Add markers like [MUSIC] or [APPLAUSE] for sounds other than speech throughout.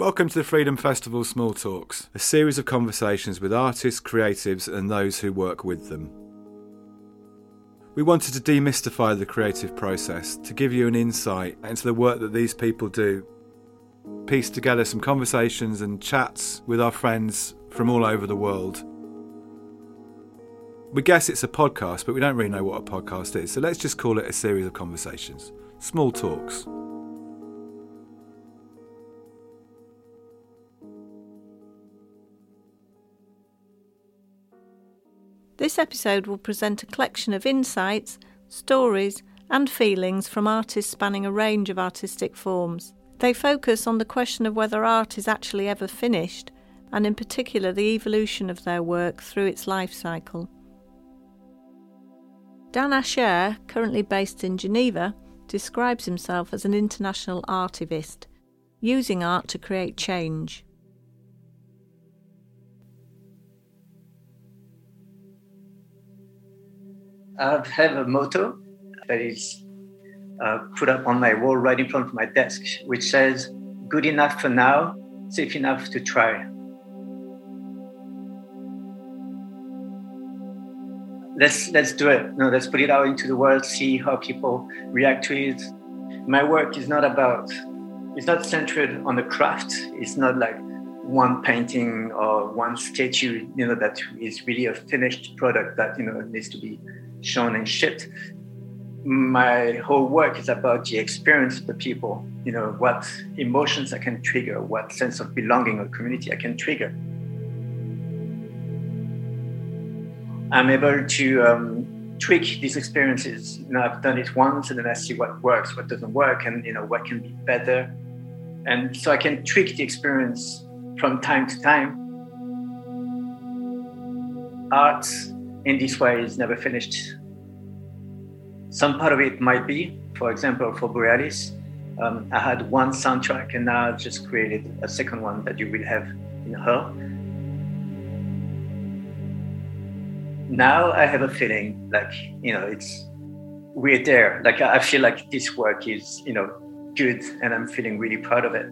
Welcome to the Freedom Festival Small Talks, a series of conversations with artists, creatives, and those who work with them. We wanted to demystify the creative process to give you an insight into the work that these people do, piece together some conversations and chats with our friends from all over the world. We guess it's a podcast, but we don't really know what a podcast is, so let's just call it a series of conversations. Small talks. This episode will present a collection of insights, stories, and feelings from artists spanning a range of artistic forms. They focus on the question of whether art is actually ever finished, and in particular the evolution of their work through its life cycle. Dan Acher, currently based in Geneva, describes himself as an international artivist, using art to create change. I have a motto that is uh, put up on my wall right in front of my desk, which says, Good enough for now, safe enough to try. Let's, let's do it. No, let's put it out into the world, see how people react to it. My work is not about, it's not centered on the craft. It's not like one painting or one statue, you know, that is really a finished product that, you know, needs to be shown and shipped. My whole work is about the experience of the people, you know, what emotions I can trigger, what sense of belonging or community I can trigger. I'm able to um, tweak these experiences. You know, I've done it once and then I see what works, what doesn't work, and you know what can be better. And so I can tweak the experience from time to time. Art in this way is never finished. Some part of it might be, for example, for Borealis, um, I had one soundtrack and now I've just created a second one that you will have in her. Now I have a feeling like, you know, it's, we're there. Like I feel like this work is, you know, good and I'm feeling really proud of it.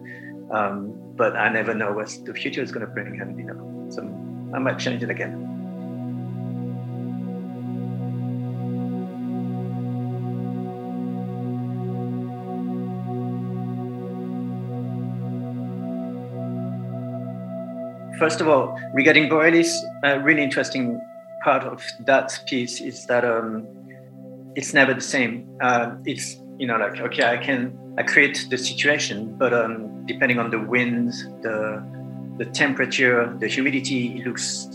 Um, but I never know what the future is going to bring. And, you know, so I might change it again. First of all, regarding Borealis, a really interesting part of that piece is that um, it's never the same. Uh, it's you know like okay, I can I create the situation, but um, depending on the wind, the the temperature, the humidity, it looks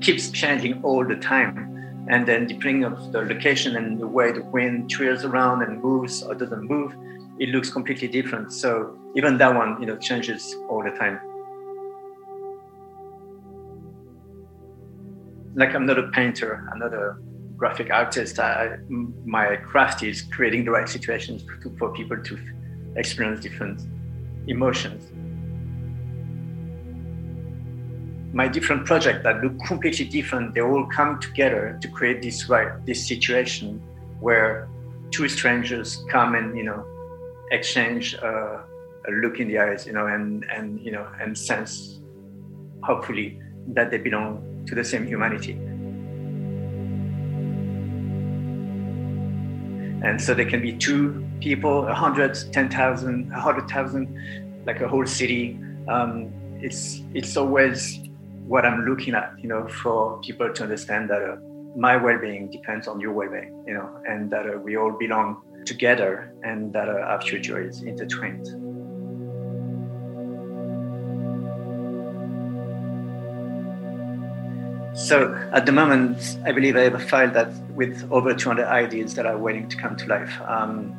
keeps changing all the time. And then depending on the location and the way the wind twirls around and moves or doesn't move, it looks completely different. So even that one, you know, changes all the time. Like I'm not a painter, I'm not a graphic artist. I, my craft is creating the right situations for, for people to experience different emotions. My different projects that look completely different, they all come together to create this right, this situation where two strangers come and you know exchange uh, a look in the eyes, you know, and and you know and sense, hopefully, that they belong to the same humanity. And so there can be two people, a hundred, ten thousand, a hundred thousand, like a whole city. Um, it's it's always what I'm looking at, you know, for people to understand that uh, my well-being depends on your well-being, you know, and that uh, we all belong together, and that uh, our future is intertwined. So at the moment, I believe I have a file that with over 200 ideas that are waiting to come to life. Um,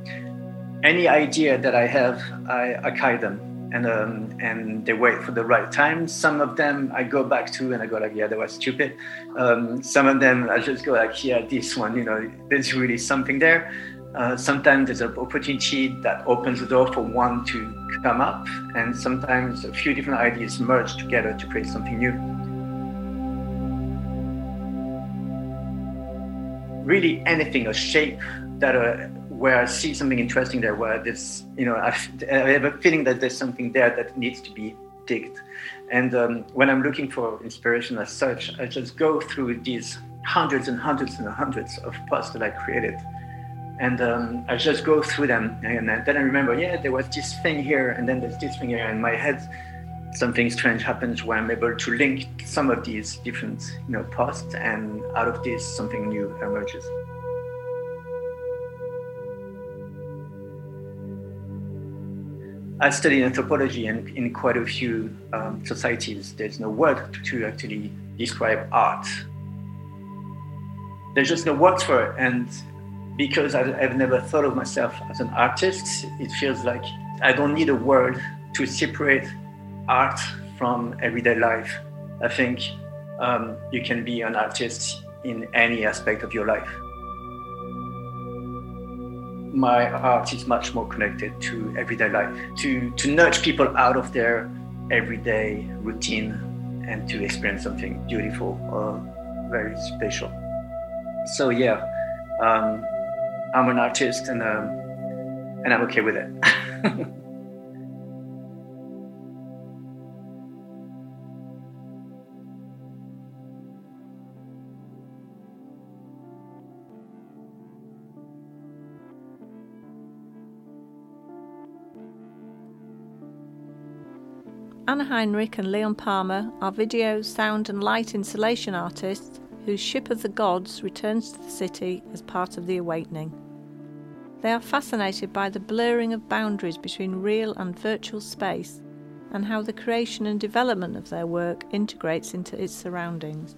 any idea that I have, I archive them and um, and they wait for the right time. Some of them I go back to and I go like, yeah, that was stupid. Um, some of them I just go like, yeah, this one, you know, there's really something there. Uh, sometimes there's an opportunity that opens the door for one to come up, and sometimes a few different ideas merge together to create something new. Really anything, a shape that uh, where I see something interesting there, where this, you know, I, have a feeling that there's something there that needs to be digged. And um, when I'm looking for inspiration as such, I just go through these hundreds and hundreds and hundreds of posts that I created. And um, I just go through them. And then I remember, yeah, there was this thing here, and then there's this thing here. And my head, something strange happens where I'm able to link some of these different you know, posts, and out of this, something new emerges. I study anthropology, and in quite a few um, societies, there's no word to actually describe art. There's just no words for it, and because I've never thought of myself as an artist, it feels like I don't need a word to separate art from everyday life. I think um, you can be an artist in any aspect of your life my art is much more connected to everyday life, to, to nudge people out of their everyday routine and to experience something beautiful or very special. So yeah, um, I'm an artist and um, and I'm okay with it. [LAUGHS] Anna Heinrich and Leon Palmer are video, sound, and light installation artists whose Ship of the Gods returns to the city as part of the Awakening. They are fascinated by the blurring of boundaries between real and virtual space and how the creation and development of their work integrates into its surroundings.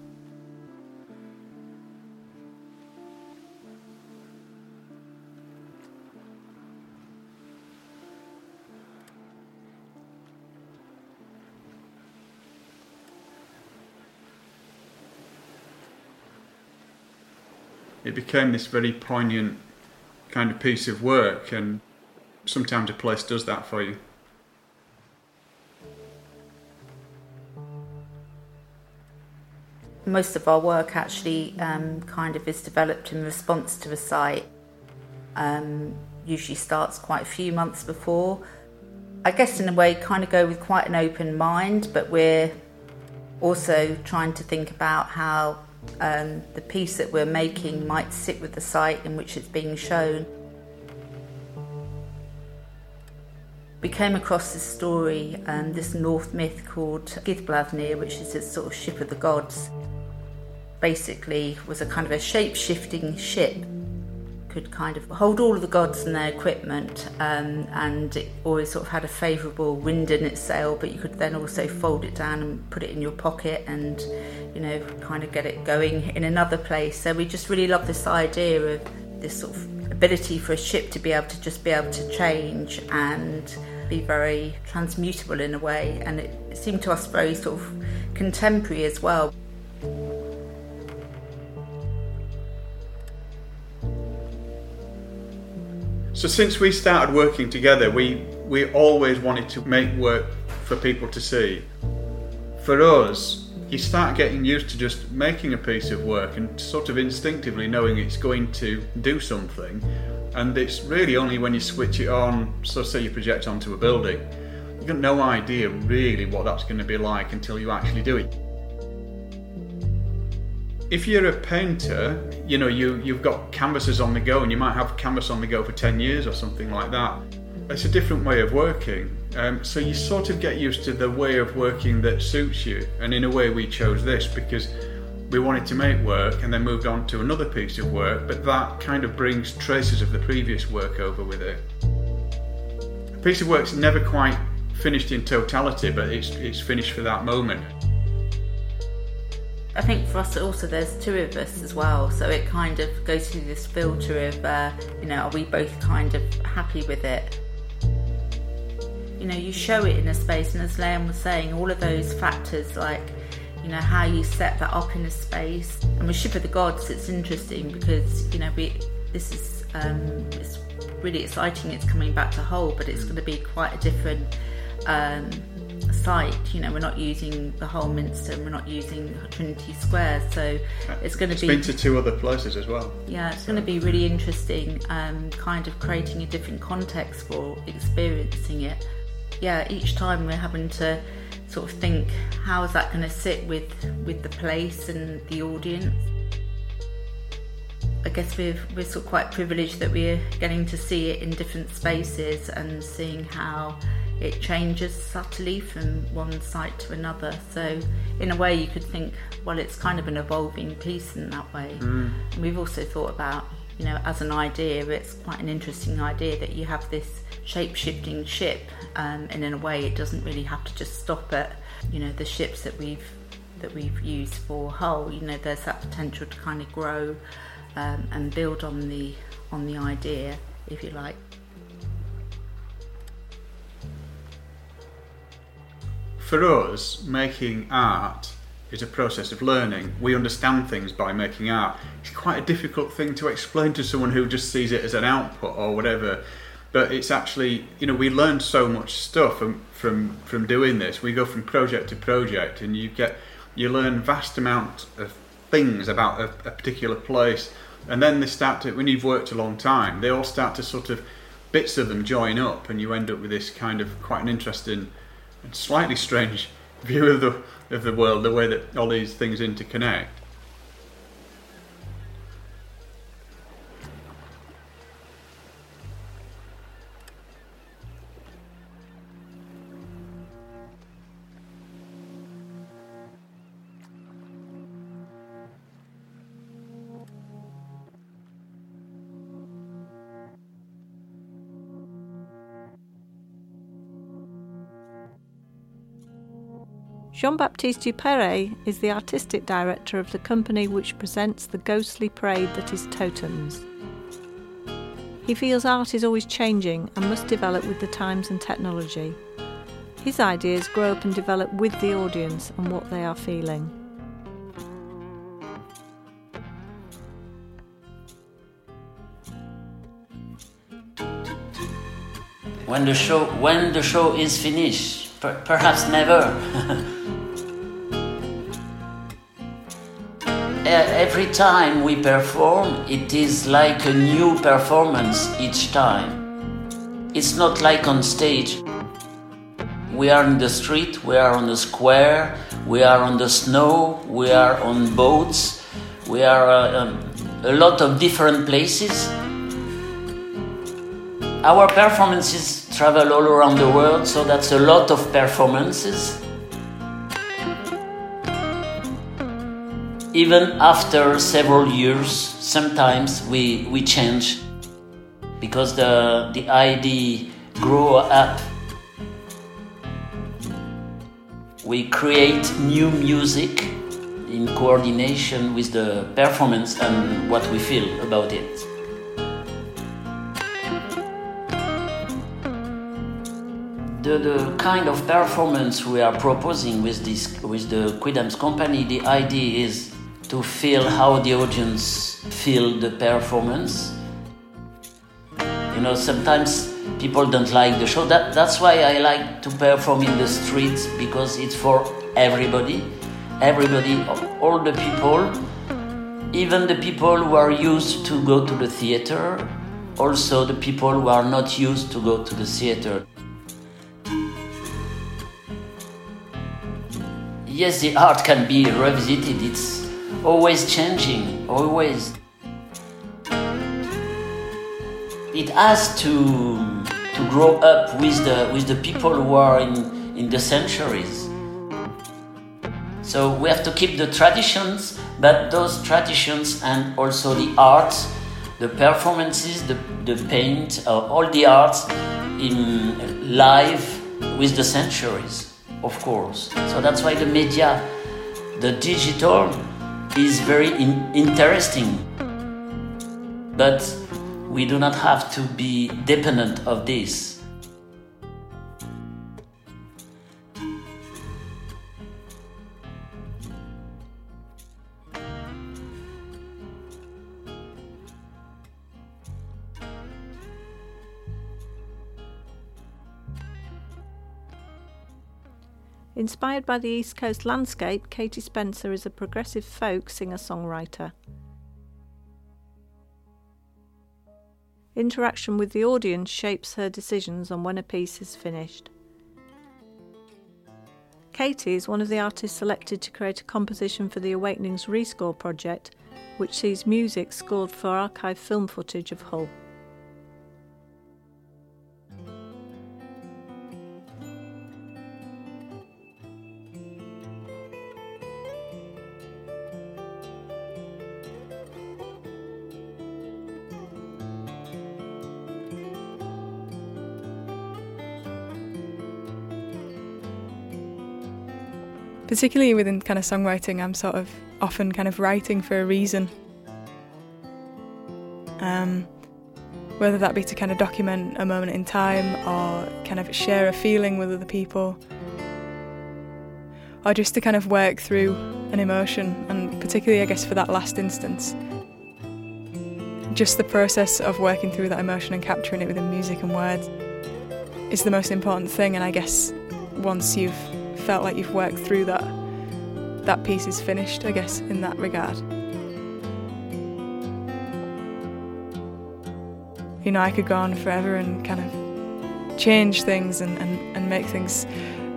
It became this very poignant kind of piece of work, and sometimes a place does that for you. Most of our work actually um, kind of is developed in response to a site. Um, usually starts quite a few months before. I guess in a way, kind of go with quite an open mind, but we're also trying to think about how um, the piece that we're making might sit with the site in which it's being shown. We came across this story, um, this Norse myth called Skidbladnir, which is this sort of ship of the gods. Basically, was a kind of a shape-shifting ship could kind of hold all of the gods and their equipment, um, and it always sort of had a favourable wind in its sail. But you could then also fold it down and put it in your pocket, and you know, kind of get it going in another place. So we just really love this idea of this sort of ability for a ship to be able to just be able to change and be very transmutable in a way, and it seemed to us very sort of contemporary as well. So since we started working together, we we always wanted to make work for people to see. For us, you start getting used to just making a piece of work and sort of instinctively knowing it's going to do something. And it's really only when you switch it on, so say you project onto a building, you've got no idea really what that's going to be like until you actually do it if you're a painter, you know, you, you've got canvases on the go and you might have canvas on the go for 10 years or something like that. It's a different way of working. Um, so you sort of get used to the way of working that suits you. And in a way, we chose this because we wanted to make work and then moved on to another piece of work, but that kind of brings traces of the previous work over with it. A piece of work's never quite finished in totality, but it's, it's finished for that moment. I think for us also there's two of us as well, so it kind of goes through this filter of, uh, you know, are we both kind of happy with it? You know, you show it in a space, and as Leon was saying, all of those factors like, you know, how you set that up in a space. And with Ship of the Gods, it's interesting because, you know, we this is um, it's really exciting. It's coming back to Hull, but it's going to be quite a different. Um, site. You know, we're not using the whole Minster, we're not using Trinity Square, so it's going to be. Been to two other places as well. Yeah, it's so. going to be really interesting. Um, kind of creating a different context for experiencing it. Yeah, each time we're having to sort of think how is that going to sit with with the place and the audience. I guess we're we're sort of quite privileged that we're getting to see it in different spaces and seeing how it changes subtly from one site to another. So, in a way, you could think, well, it's kind of an evolving piece in that way. Mm. And we've also thought about, you know, as an idea, it's quite an interesting idea that you have this shape shifting ship, um, and in a way, it doesn't really have to just stop at, you know, the ships that we've that we've used for Hull. You know, there's that potential to kind of grow um, and build on the on the idea, if you like. for us, making art is a process of learning. We understand things by making art. It's quite a difficult thing to explain to someone who just sees it as an output or whatever. But it's actually, you know, we learn so much stuff from, from, from doing this. We go from project to project and you get, you learn vast amount of things about a, a particular place. And then they start to, when you've worked a long time, they all start to sort of, bits of them join up and you end up with this kind of quite an interesting and slightly strange [LAUGHS] view of the of the world, the way that all these things interconnect. Jean Baptiste Duperray is the artistic director of the company which presents the ghostly parade that is Totems. He feels art is always changing and must develop with the times and technology. His ideas grow up and develop with the audience and what they are feeling. When the show when the show is finished, per- perhaps never. [LAUGHS] every time we perform, it is like a new performance each time. It's not like on stage. We are in the street, we are on the square, we are on the snow, we are on boats, we are uh, um, a lot of different places. Our performances travel all around the world, so that's a lot of performances. Even after several years, sometimes we, we change because the, the idea grow up. We create new music in coordination with the performance and what we feel about it. The, the kind of performance we are proposing with this with the Quidams company, the idea is to feel how the audience feel the performance. You know, sometimes people don't like the show. That, that's why I like to perform in the streets because it's for everybody. Everybody, all the people, even the people who are used to go to the theater, also the people who are not used to go to the theater. Yes, the art can be revisited. It's always changing, always. It has to, to grow up with the, with the people who are in, in the centuries. So we have to keep the traditions, but those traditions and also the art, the performances, the, the paint, uh, all the arts in live with the centuries, of course. So that's why the media, the digital, is very in- interesting. But we do not have to be dependent of this. Inspired by the East Coast landscape, Katie Spencer is a progressive folk singer songwriter. Interaction with the audience shapes her decisions on when a piece is finished. Katie is one of the artists selected to create a composition for the Awakenings Rescore project, which sees music scored for archive film footage of Hull. Particularly within kind of songwriting, I'm sort of often kind of writing for a reason. Um, whether that be to kind of document a moment in time or kind of share a feeling with other people, or just to kind of work through an emotion, and particularly, I guess, for that last instance. Just the process of working through that emotion and capturing it within music and words is the most important thing, and I guess once you've felt like you've worked through that, that piece is finished, I guess, in that regard. You know, I could go on forever and kind of change things and, and, and make things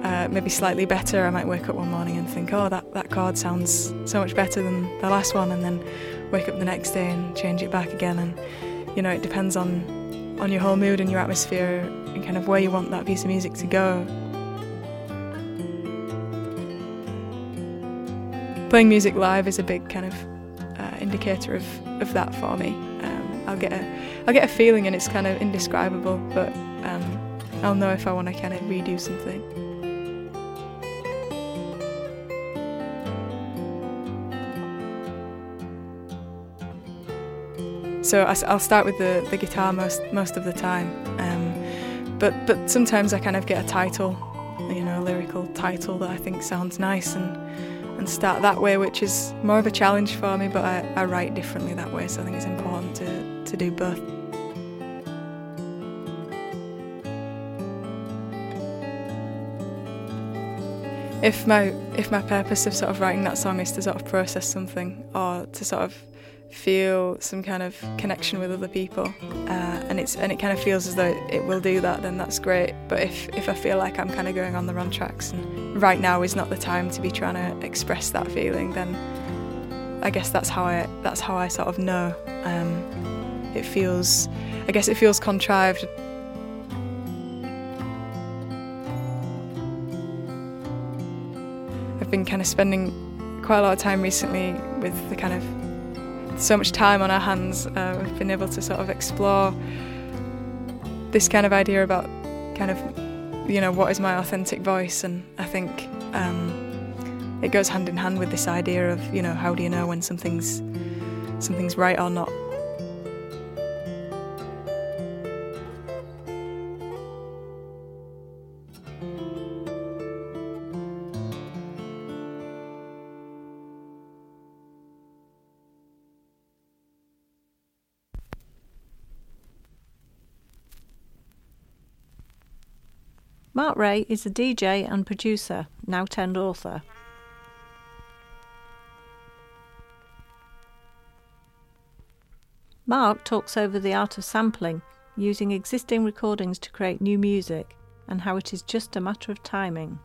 uh, maybe slightly better. I might wake up one morning and think, oh, that, that chord sounds so much better than the last one, and then wake up the next day and change it back again. And, you know, it depends on, on your whole mood and your atmosphere and kind of where you want that piece of music to go. Playing music live is a big kind of uh, indicator of, of that for me. Um, I'll get a I'll get a feeling and it's kind of indescribable, but um, I'll know if I want to kind of redo something. So I'll start with the, the guitar most most of the time, um, but but sometimes I kind of get a title, you know, a lyrical title that I think sounds nice and and start that way, which is more of a challenge for me, but I, I write differently that way, so I think it's important to, to do both. If my if my purpose of sort of writing that song is to sort of process something or to sort of feel some kind of connection with other people, uh, and it's and it kind of feels as though it will do that, then that's great. But if if I feel like I'm kind of going on the wrong tracks, and right now is not the time to be trying to express that feeling, then I guess that's how I that's how I sort of know. Um, it feels, I guess it feels contrived. I've been kind of spending quite a lot of time recently with the kind of so much time on our hands, uh, we've been able to sort of explore this kind of idea about kind of, you know, what is my authentic voice, and I think um, it goes hand in hand with this idea of, you know, how do you know when something's something's right or not. Mark Rae is a DJ and producer, now turned author. Mark talks over the art of sampling, using existing recordings to create new music, and how it is just a matter of timing.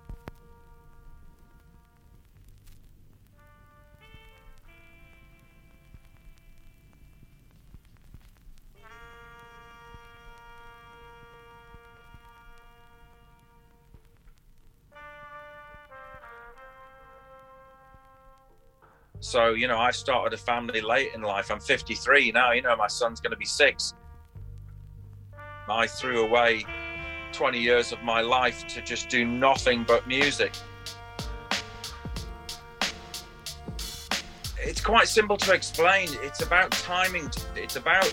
So, you know, I started a family late in life. I'm 53 now, you know, my son's going to be six. I threw away 20 years of my life to just do nothing but music. It's quite simple to explain. It's about timing, it's about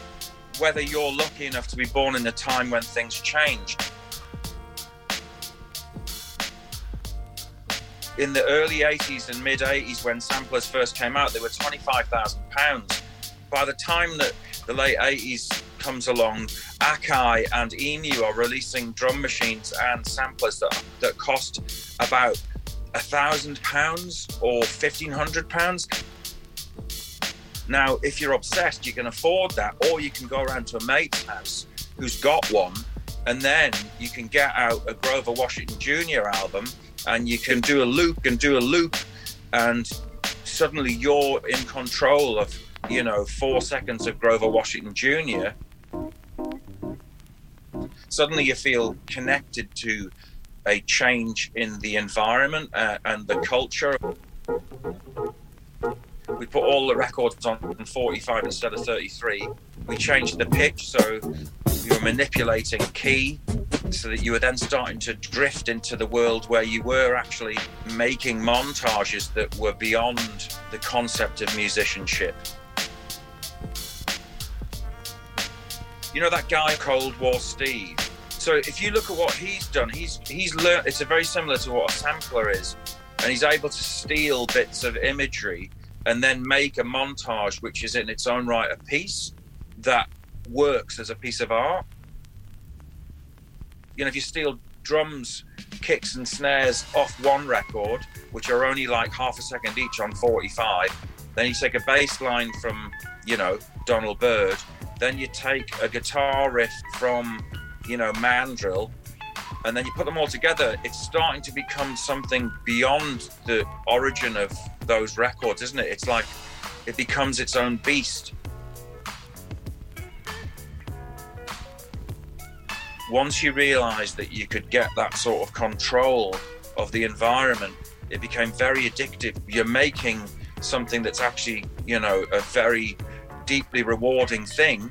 whether you're lucky enough to be born in a time when things change. In the early 80s and mid 80s when samplers first came out they were 25,000 pounds by the time that the late 80s comes along Akai and EMU are releasing drum machines and samplers that, that cost about a thousand pounds or 1500 pounds now if you're obsessed you can afford that or you can go around to a mate's house who's got one And then you can get out a Grover Washington Jr. album and you can do a loop and do a loop and suddenly you're in control of, you know, four seconds of Grover Washington Jr. Suddenly you feel connected to a change in the environment uh, and the culture. We put all the records on 45 instead of 33. We changed the pitch so you were manipulating key so that you were then starting to drift into the world where you were actually making montages that were beyond the concept of musicianship. You know that guy Cold War Steve? So if you look at what he's done, he's he's learned it's a very similar to what a sampler is. And he's able to steal bits of imagery and then make a montage which is in its own right a piece that works as a piece of art. You know, if you steal drums, kicks, and snares off one record, which are only like half a second each on 45, then you take a bass line from, you know, Donald Byrd, then you take a guitar riff from, you know, Mandrill, and then you put them all together, it's starting to become something beyond the origin of those records, isn't it? It's like it becomes its own beast. Once you realize that you could get that sort of control of the environment, it became very addictive. You're making something that's actually, you know, a very deeply rewarding thing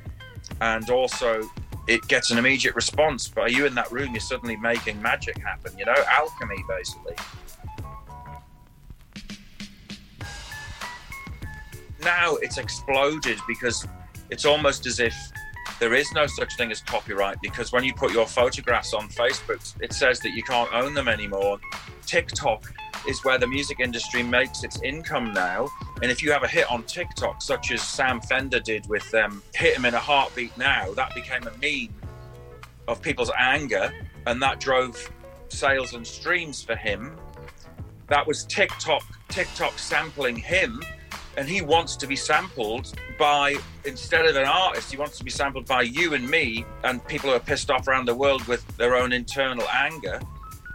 and also it gets an immediate response. But are you in that room? You're suddenly making magic happen. You know, alchemy basically. Now it's exploded because it's almost as if there is no such thing as copyright because when you put your photographs on Facebook, it says that you can't own them anymore. TikTok is where the music industry makes its income now. And if you have a hit on TikTok, such as Sam Fender did with um, Hit Him in a Heartbeat Now, that became a meme of people's anger and that drove sales and streams for him. That was TikTok, TikTok sampling him. And he wants to be sampled by, instead of an artist, he wants to be sampled by you and me and people who are pissed off around the world with their own internal anger.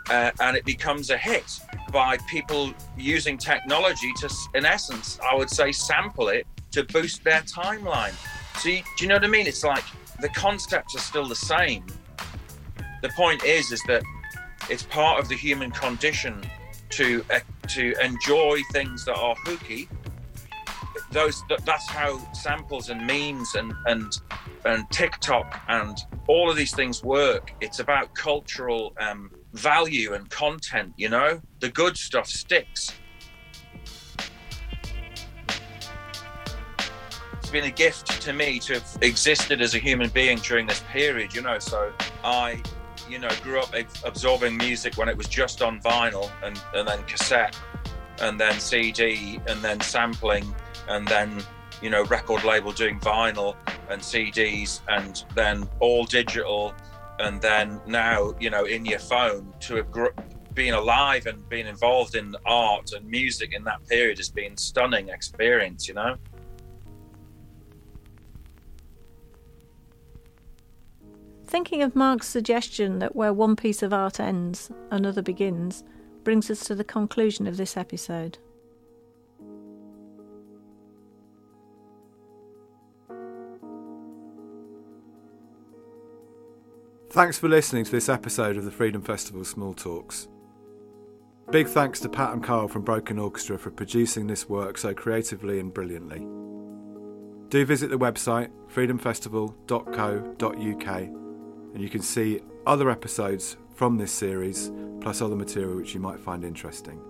Uh, and it becomes a hit by people using technology to, in essence, I would say, sample it to boost their timeline. You, do you know what I mean? It's like the concepts are still the same. The point is, is that it's part of the human condition to uh, to enjoy things that are hooky. Those that's how samples and memes and and and TikTok and all of these things work. It's about cultural um, value and content, you know? The good stuff sticks. It's been a gift to me to have existed as a human being during this period, you know. So I, you know, grew up absorbing music when it was just on vinyl and, and then cassette and then CD and then sampling and then, you know, record label doing vinyl and CDs and then all digital and then now you know in your phone to have gr- being alive and being involved in art and music in that period has been stunning experience you know Thinking of Mark's suggestion that where one piece of art ends, another begins, brings us to the conclusion of this episode. Thanks for listening to this episode of the Freedom Festival Small Talks. Big thanks to Pat and Carl from Broken Orchestra for producing this work so creatively and brilliantly. Do visit the website freedomfestival.co.uk and you can see other episodes from this series plus other material which you might find interesting.